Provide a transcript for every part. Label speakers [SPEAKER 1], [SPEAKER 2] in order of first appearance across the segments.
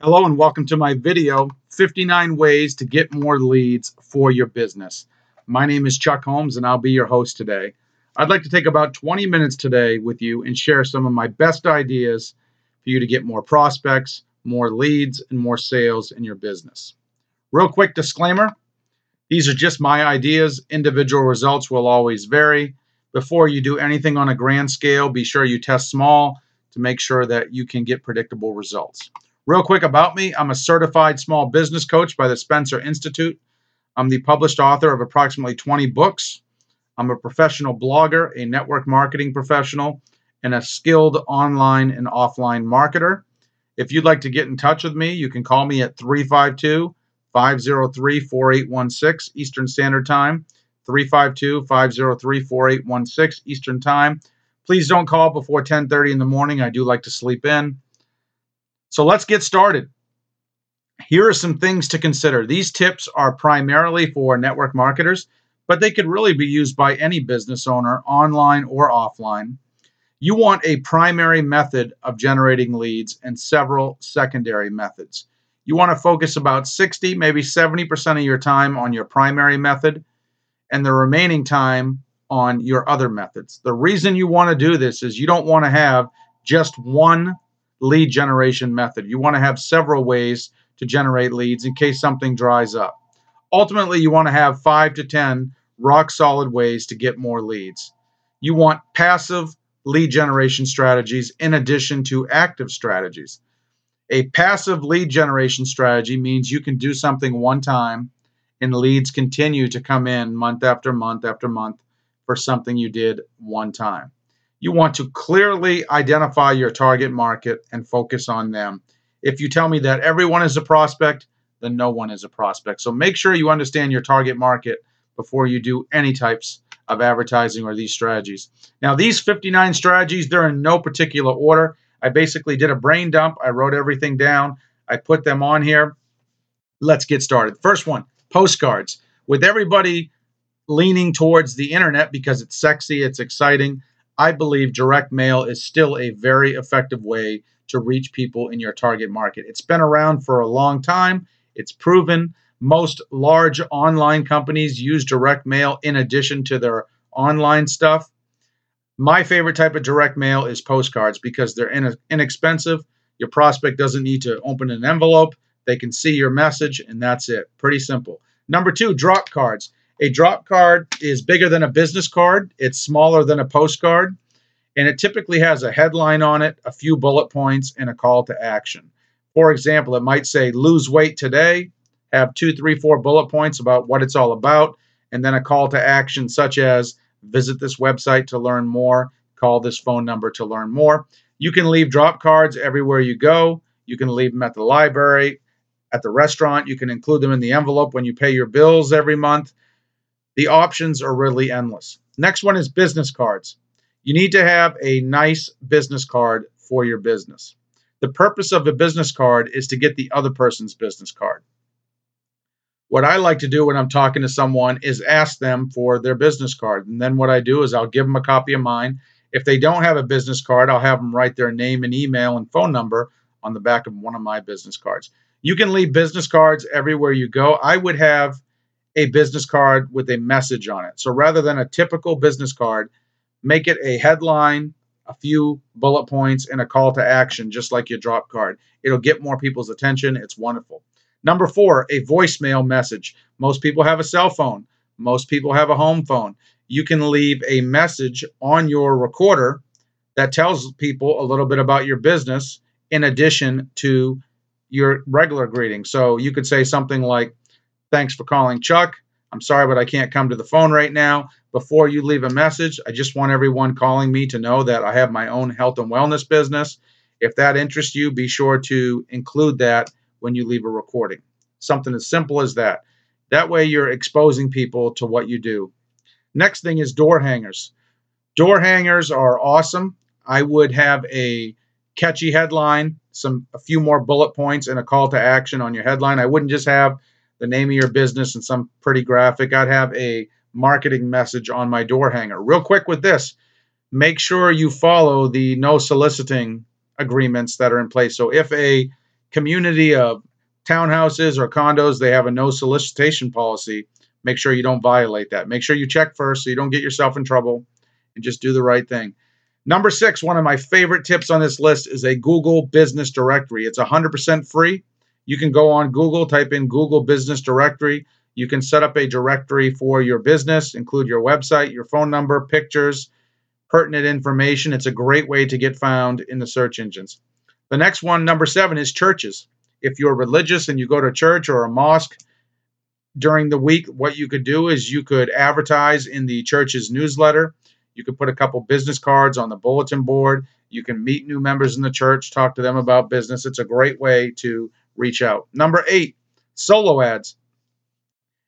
[SPEAKER 1] Hello and welcome to my video 59 ways to get more leads for your business. My name is Chuck Holmes and I'll be your host today. I'd like to take about 20 minutes today with you and share some of my best ideas for you to get more prospects, more leads, and more sales in your business. Real quick disclaimer these are just my ideas. Individual results will always vary. Before you do anything on a grand scale, be sure you test small to make sure that you can get predictable results. Real quick about me I'm a certified small business coach by the Spencer Institute. I'm the published author of approximately 20 books. I'm a professional blogger, a network marketing professional, and a skilled online and offline marketer. If you'd like to get in touch with me, you can call me at 352 503 4816 Eastern Standard Time. 352 503 4816 Eastern Time. Please don't call before 10:30 in the morning. I do like to sleep in. So let's get started. Here are some things to consider. These tips are primarily for network marketers, but they could really be used by any business owner, online or offline. You want a primary method of generating leads and several secondary methods. You want to focus about 60, maybe 70% of your time on your primary method and the remaining time on your other methods. The reason you want to do this is you don't want to have just one lead generation method. You want to have several ways to generate leads in case something dries up. Ultimately, you want to have five to 10 rock solid ways to get more leads. You want passive lead generation strategies in addition to active strategies. A passive lead generation strategy means you can do something one time and leads continue to come in month after month after month for something you did one time. You want to clearly identify your target market and focus on them. If you tell me that everyone is a prospect, then no one is a prospect. So make sure you understand your target market before you do any types of advertising or these strategies. Now, these 59 strategies, they're in no particular order. I basically did a brain dump. I wrote everything down. I put them on here. Let's get started. First one postcards. With everybody leaning towards the internet because it's sexy, it's exciting, I believe direct mail is still a very effective way to reach people in your target market. It's been around for a long time, it's proven. Most large online companies use direct mail in addition to their online stuff. My favorite type of direct mail is postcards because they're inexpensive. Your prospect doesn't need to open an envelope. They can see your message, and that's it. Pretty simple. Number two, drop cards. A drop card is bigger than a business card, it's smaller than a postcard, and it typically has a headline on it, a few bullet points, and a call to action. For example, it might say, Lose weight today, have two, three, four bullet points about what it's all about, and then a call to action such as, Visit this website to learn more, call this phone number to learn more. You can leave drop cards everywhere you go. You can leave them at the library, at the restaurant. You can include them in the envelope when you pay your bills every month. The options are really endless. Next one is business cards. You need to have a nice business card for your business. The purpose of a business card is to get the other person's business card. What I like to do when I'm talking to someone is ask them for their business card. And then what I do is I'll give them a copy of mine. If they don't have a business card, I'll have them write their name and email and phone number on the back of one of my business cards. You can leave business cards everywhere you go. I would have a business card with a message on it. So rather than a typical business card, make it a headline, a few bullet points, and a call to action, just like your drop card. It'll get more people's attention. It's wonderful. Number four, a voicemail message. Most people have a cell phone, most people have a home phone. You can leave a message on your recorder that tells people a little bit about your business in addition to your regular greeting. So you could say something like, Thanks for calling, Chuck. I'm sorry, but I can't come to the phone right now. Before you leave a message, I just want everyone calling me to know that I have my own health and wellness business. If that interests you, be sure to include that when you leave a recording. Something as simple as that. That way, you're exposing people to what you do. Next thing is door hangers. Door hangers are awesome. I would have a catchy headline, some a few more bullet points, and a call to action on your headline. I wouldn't just have the name of your business and some pretty graphic. I'd have a marketing message on my door hanger. Real quick with this, make sure you follow the no soliciting agreements that are in place. So if a community of townhouses or condos, they have a no solicitation policy. Make sure you don't violate that. Make sure you check first so you don't get yourself in trouble and just do the right thing. Number six, one of my favorite tips on this list is a Google Business Directory. It's 100% free. You can go on Google, type in Google Business Directory. You can set up a directory for your business, include your website, your phone number, pictures, pertinent information. It's a great way to get found in the search engines. The next one, number seven, is churches. If you're religious and you go to church or a mosque during the week, what you could do is you could advertise in the church's newsletter. You could put a couple business cards on the bulletin board. You can meet new members in the church, talk to them about business. It's a great way to reach out. Number eight, solo ads.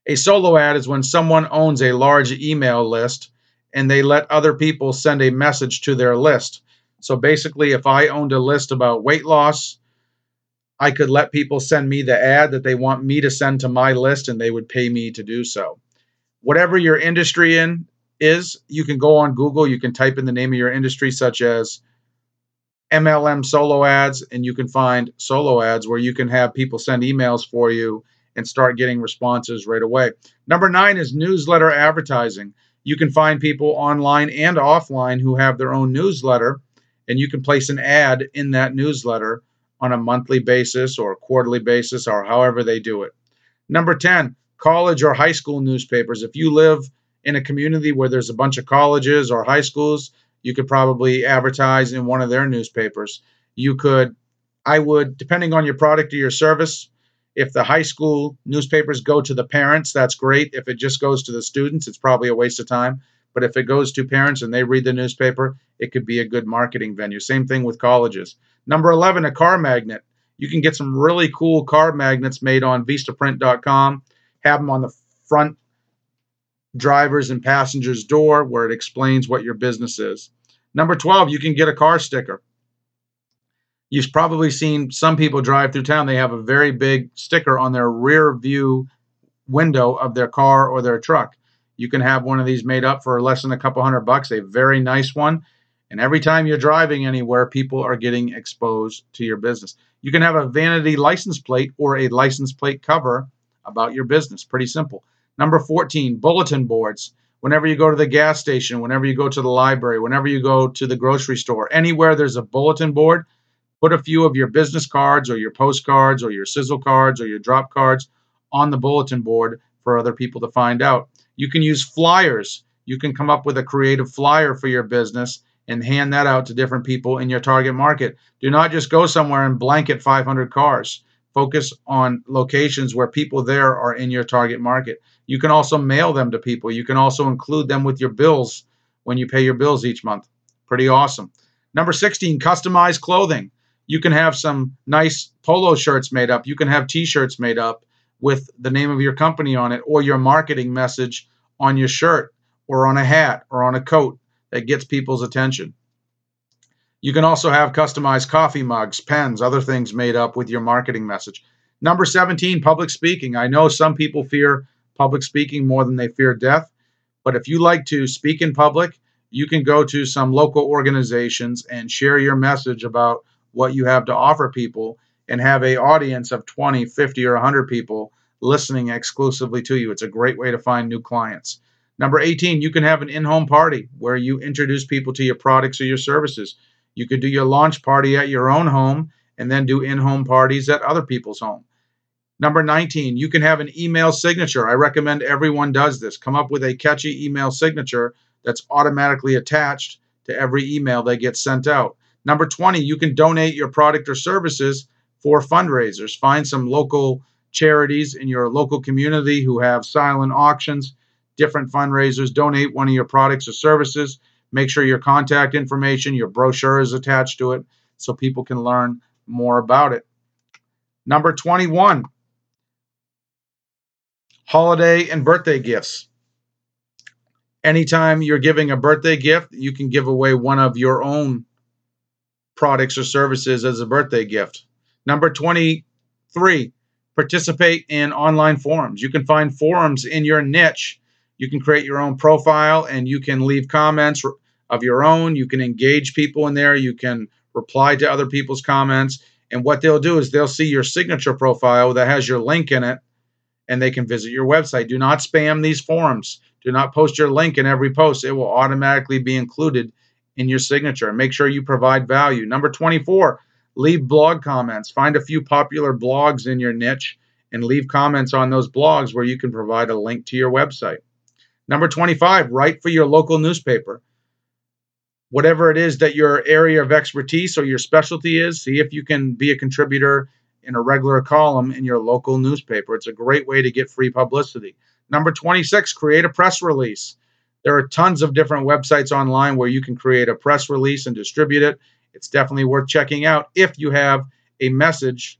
[SPEAKER 1] A solo ad is when someone owns a large email list and they let other people send a message to their list. So basically, if I owned a list about weight loss, I could let people send me the ad that they want me to send to my list and they would pay me to do so. Whatever your industry in is, you can go on Google, you can type in the name of your industry such as MLM solo ads and you can find solo ads where you can have people send emails for you and start getting responses right away. Number 9 is newsletter advertising you can find people online and offline who have their own newsletter, and you can place an ad in that newsletter on a monthly basis or quarterly basis or however they do it. Number 10, college or high school newspapers. If you live in a community where there's a bunch of colleges or high schools, you could probably advertise in one of their newspapers. You could, I would, depending on your product or your service, if the high school newspapers go to the parents, that's great. If it just goes to the students, it's probably a waste of time. But if it goes to parents and they read the newspaper, it could be a good marketing venue. Same thing with colleges. Number 11, a car magnet. You can get some really cool car magnets made on vistaprint.com, have them on the front drivers and passengers door where it explains what your business is. Number 12, you can get a car sticker. You've probably seen some people drive through town. They have a very big sticker on their rear view window of their car or their truck. You can have one of these made up for less than a couple hundred bucks, a very nice one. And every time you're driving anywhere, people are getting exposed to your business. You can have a vanity license plate or a license plate cover about your business. Pretty simple. Number 14, bulletin boards. Whenever you go to the gas station, whenever you go to the library, whenever you go to the grocery store, anywhere there's a bulletin board, Put a few of your business cards or your postcards or your sizzle cards or your drop cards on the bulletin board for other people to find out. You can use flyers. You can come up with a creative flyer for your business and hand that out to different people in your target market. Do not just go somewhere and blanket 500 cars. Focus on locations where people there are in your target market. You can also mail them to people. You can also include them with your bills when you pay your bills each month. Pretty awesome. Number 16, customized clothing you can have some nice polo shirts made up. You can have t-shirts made up with the name of your company on it or your marketing message on your shirt or on a hat or on a coat that gets people's attention. You can also have customized coffee mugs, pens, other things made up with your marketing message. Number 17, public speaking. I know some people fear public speaking more than they fear death, but if you like to speak in public, you can go to some local organizations and share your message about what you have to offer people and have a audience of 20 50 or 100 people listening exclusively to you it's a great way to find new clients number 18 you can have an in-home party where you introduce people to your products or your services you could do your launch party at your own home and then do in-home parties at other people's home number 19 you can have an email signature i recommend everyone does this come up with a catchy email signature that's automatically attached to every email that gets sent out Number 20, you can donate your product or services for fundraisers. Find some local charities in your local community who have silent auctions, different fundraisers. Donate one of your products or services. Make sure your contact information, your brochure is attached to it so people can learn more about it. Number 21, holiday and birthday gifts. Anytime you're giving a birthday gift, you can give away one of your own products or services as a birthday gift. Number 23, participate in online forums. You can find forums in your niche. You can create your own profile and you can leave comments of your own. You can engage people in there. You can reply to other people's comments And what they'll do is they'll see your signature profile that has your link in it and they can visit your website. Do not spam these forums. Do not post your link in every post. It will automatically be included in your signature. Make sure you provide value. Number 24, leave blog comments. Find a few popular blogs in your niche and leave comments on those blogs where you can provide a link to your website. Number 25, write for your local newspaper. Whatever it is that your area of expertise or your specialty is, see if you can be a contributor in a regular column in your local newspaper. It's a great way to get free publicity. Number 26, create a press release. There are tons of different websites online where you can create a press release and distribute it. It's definitely worth checking out if you have a message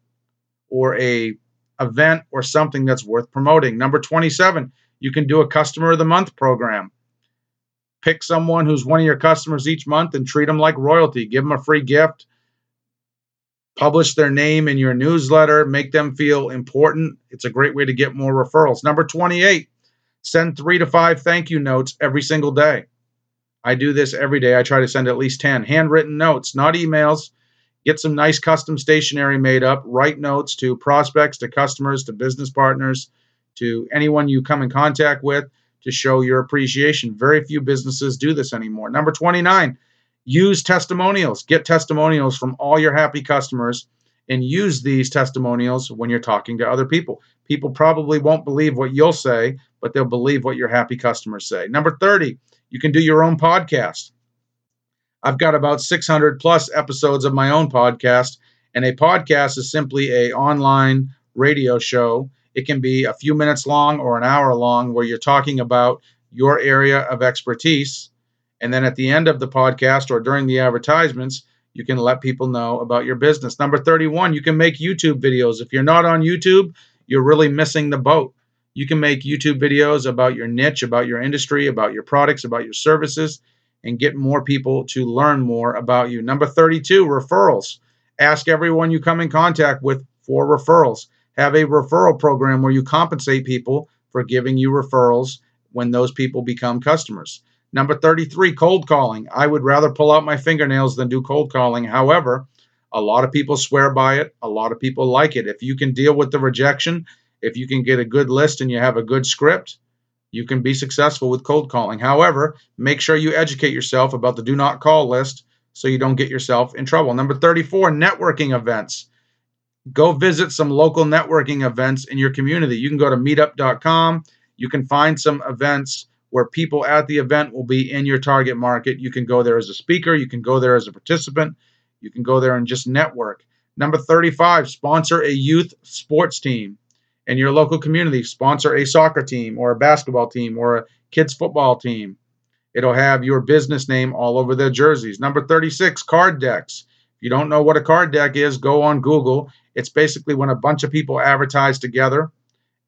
[SPEAKER 1] or a event or something that's worth promoting. Number 27, you can do a customer of the month program. Pick someone who's one of your customers each month and treat them like royalty. Give them a free gift. Publish their name in your newsletter. Make them feel important. It's a great way to get more referrals. Number 28, send three to five thank you notes every single day. I do this every day. I try to send at least 10 handwritten notes, not emails. Get some nice custom stationery made up. Write notes to prospects, to customers, to business partners, to anyone you come in contact with to show your appreciation. Very few businesses do this anymore. Number 29, use testimonials. Get testimonials from all your happy customers and use these testimonials when you're talking to other people. People probably won't believe what you'll say, but they'll believe what your happy customers say. Number 30, you can do your own podcast. I've got about 600 plus episodes of my own podcast, and a podcast is simply a online radio show. It can be a few minutes long or an hour long where you're talking about your area of expertise. And then at the end of the podcast or during the advertisements, you can let people know about your business. Number 31, you can make YouTube videos. If you're not on YouTube, you're really missing the boat. You can make YouTube videos about your niche, about your industry, about your products, about your services and get more people to learn more about you. Number 32, referrals. Ask everyone you come in contact with for referrals. Have a referral program where you compensate people for giving you referrals when those people become customers. Number 33, cold calling. I would rather pull out my fingernails than do cold calling. However, a lot of people swear by it. A lot of people like it. If you can deal with the rejection, if you can get a good list and you have a good script, you can be successful with cold calling. However, make sure you educate yourself about the do not call list so you don't get yourself in trouble. Number 34, networking events. Go visit some local networking events in your community. You can go to meetup.com. You can find some events where people at the event will be in your target market. You can go there as a speaker, you can go there as a participant, you can go there and just network. Number 35, sponsor a youth sports team in your local community, sponsor a soccer team or a basketball team or a kids football team. It'll have your business name all over their jerseys. Number 36, card decks. If you don't know what a card deck is, go on Google. It's basically when a bunch of people advertise together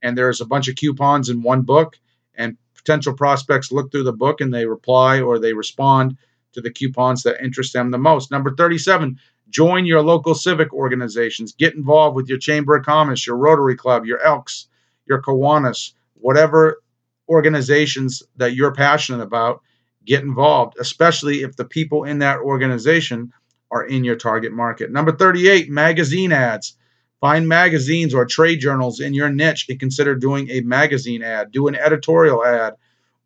[SPEAKER 1] and there's a bunch of coupons in one book and potential prospects look through the book and they reply or they respond to the coupons that interest them the most. Number 37, Join your local civic organizations. Get involved with your Chamber of Commerce, your Rotary Club, your Elks, your Kiwanis, whatever organizations that you're passionate about. Get involved, especially if the people in that organization are in your target market. Number 38, magazine ads. Find magazines or trade journals in your niche and consider doing a magazine ad. Do an editorial ad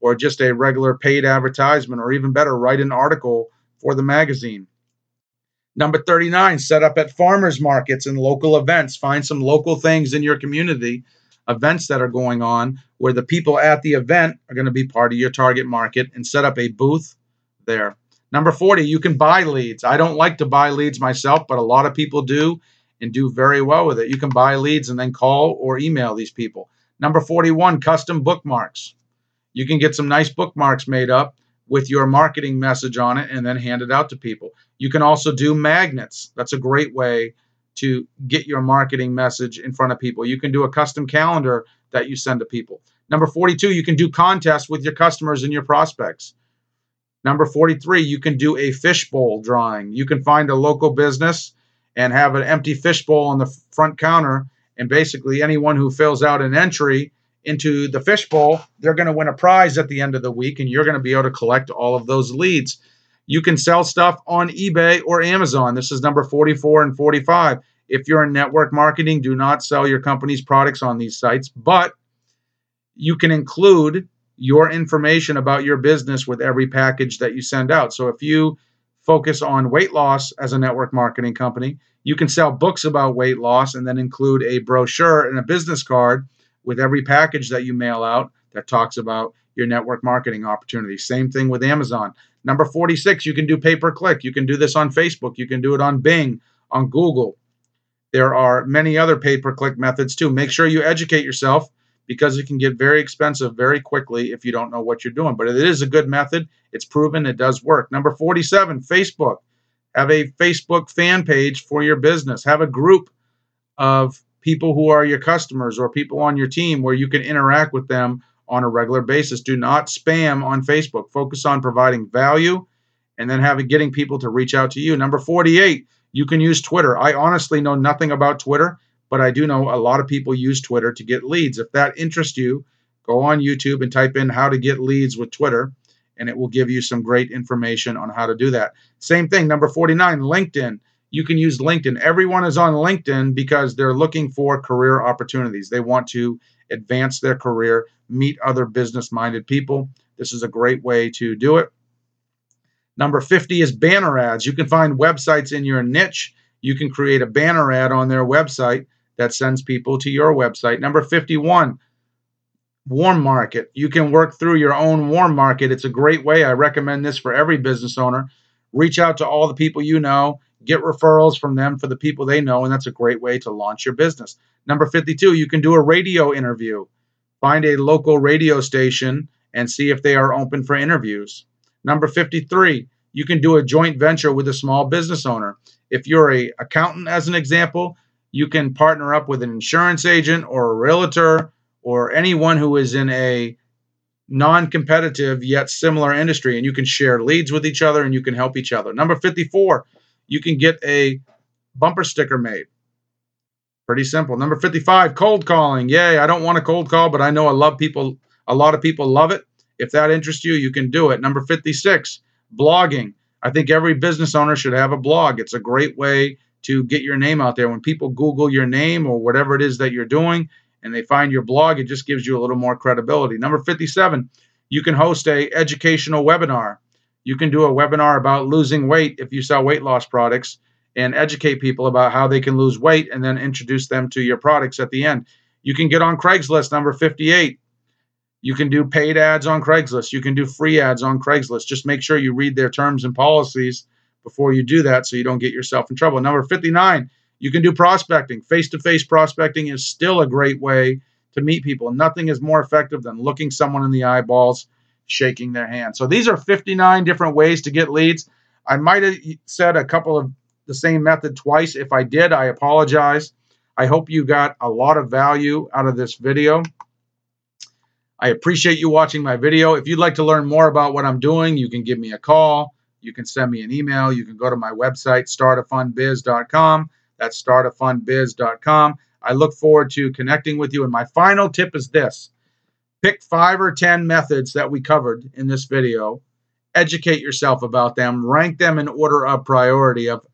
[SPEAKER 1] or just a regular paid advertisement, or even better, write an article for the magazine. Number 39, set up at farmers markets and local events. Find some local things in your community, events that are going on where the people at the event are going to be part of your target market and set up a booth there. Number 40, you can buy leads. I don't like to buy leads myself, but a lot of people do and do very well with it. You can buy leads and then call or email these people. Number 41, custom bookmarks. You can get some nice bookmarks made up with your marketing message on it and then hand it out to people. You can also do magnets. That's a great way to get your marketing message in front of people. You can do a custom calendar that you send to people. Number 42, you can do contests with your customers and your prospects. Number 43, you can do a fishbowl drawing. You can find a local business and have an empty fishbowl on the front counter. And basically, anyone who fills out an entry into the fishbowl, they're going to win a prize at the end of the week, and you're going to be able to collect all of those leads. You can sell stuff on eBay or Amazon. This is number 44 and 45. If you're in network marketing, do not sell your company's products on these sites, but you can include your information about your business with every package that you send out. So if you focus on weight loss as a network marketing company, you can sell books about weight loss and then include a brochure and a business card with every package that you mail out that talks about your network marketing opportunities. Same thing with Amazon. Number 46, you can do pay per click. You can do this on Facebook. You can do it on Bing, on Google. There are many other pay per click methods too. Make sure you educate yourself because it can get very expensive very quickly if you don't know what you're doing. But it is a good method. It's proven it does work. Number 47, Facebook. Have a Facebook fan page for your business. Have a group of people who are your customers or people on your team where you can interact with them on a regular basis. Do not spam on Facebook. Focus on providing value and then having getting people to reach out to you. Number 48, you can use Twitter. I honestly know nothing about Twitter but I do know a lot of people use Twitter to get leads. If that interests you, go on YouTube and type in how to get leads with Twitter, and it will give you some great information on how to do that. Same thing, number 49, LinkedIn. You can use LinkedIn. Everyone is on LinkedIn because they're looking for career opportunities. They want to advance their career, meet other business minded people. This is a great way to do it. Number 50 is banner ads. You can find websites in your niche. You can create a banner ad on their website that sends people to your website. Number 51, warm market. You can work through your own warm market. It's a great way. I recommend this for every business owner. Reach out to all the people you know, get referrals from them for the people they know, and that's a great way to launch your business. Number 52, you can do a radio interview. Find a local radio station and see if they are open for interviews. Number 53, you can do a joint venture with a small business owner. If you're a accountant as an example, you can partner up with an insurance agent or a realtor or anyone who is in a non-competitive yet similar industry and you can share leads with each other and you can help each other. Number 54, you can get a bumper sticker made. Pretty simple. Number 55, cold calling. Yay, I don't want a cold call, but I know a love people a lot of people love it. If that interests you, you can do it. Number 56, blogging. I think every business owner should have a blog. It's a great way to get your name out there. When people Google your name or whatever it is that you're doing and they find your blog, it just gives you a little more credibility. Number 57, you can host a educational webinar. You can do a webinar about losing weight if you sell weight loss products and educate people about how they can lose weight and then introduce them to your products at the end. You can get on Craigslist number 58 you can do paid ads on Craigslist. You can do free ads on Craigslist. Just make sure you read their terms and policies before you do that so you don't get yourself in trouble. Number 59, you can do prospecting. Face to face prospecting is still a great way to meet people. Nothing is more effective than looking someone in the eyeballs, shaking their hand. So these are 59 different ways to get leads. I might have said a couple of the same method twice. If I did, I apologize. I hope you got a lot of value out of this video. I appreciate you watching my video. If you'd like to learn more about what I'm doing, you can give me a call. You can send me an email. You can go to my website, startafundbiz.com. That's startafundbiz.com. I look forward to connecting with you. And my final tip is this pick five or 10 methods that we covered in this video, educate yourself about them, rank them in order of priority of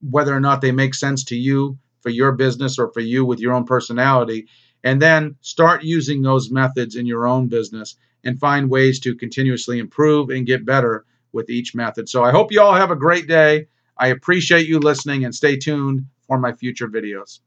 [SPEAKER 1] whether or not they make sense to you for your business or for you with your own personality and then start using those methods in your own business and find ways to continuously improve and get better with each method. So I hope you all have a great day. I appreciate you listening and stay tuned for my future videos.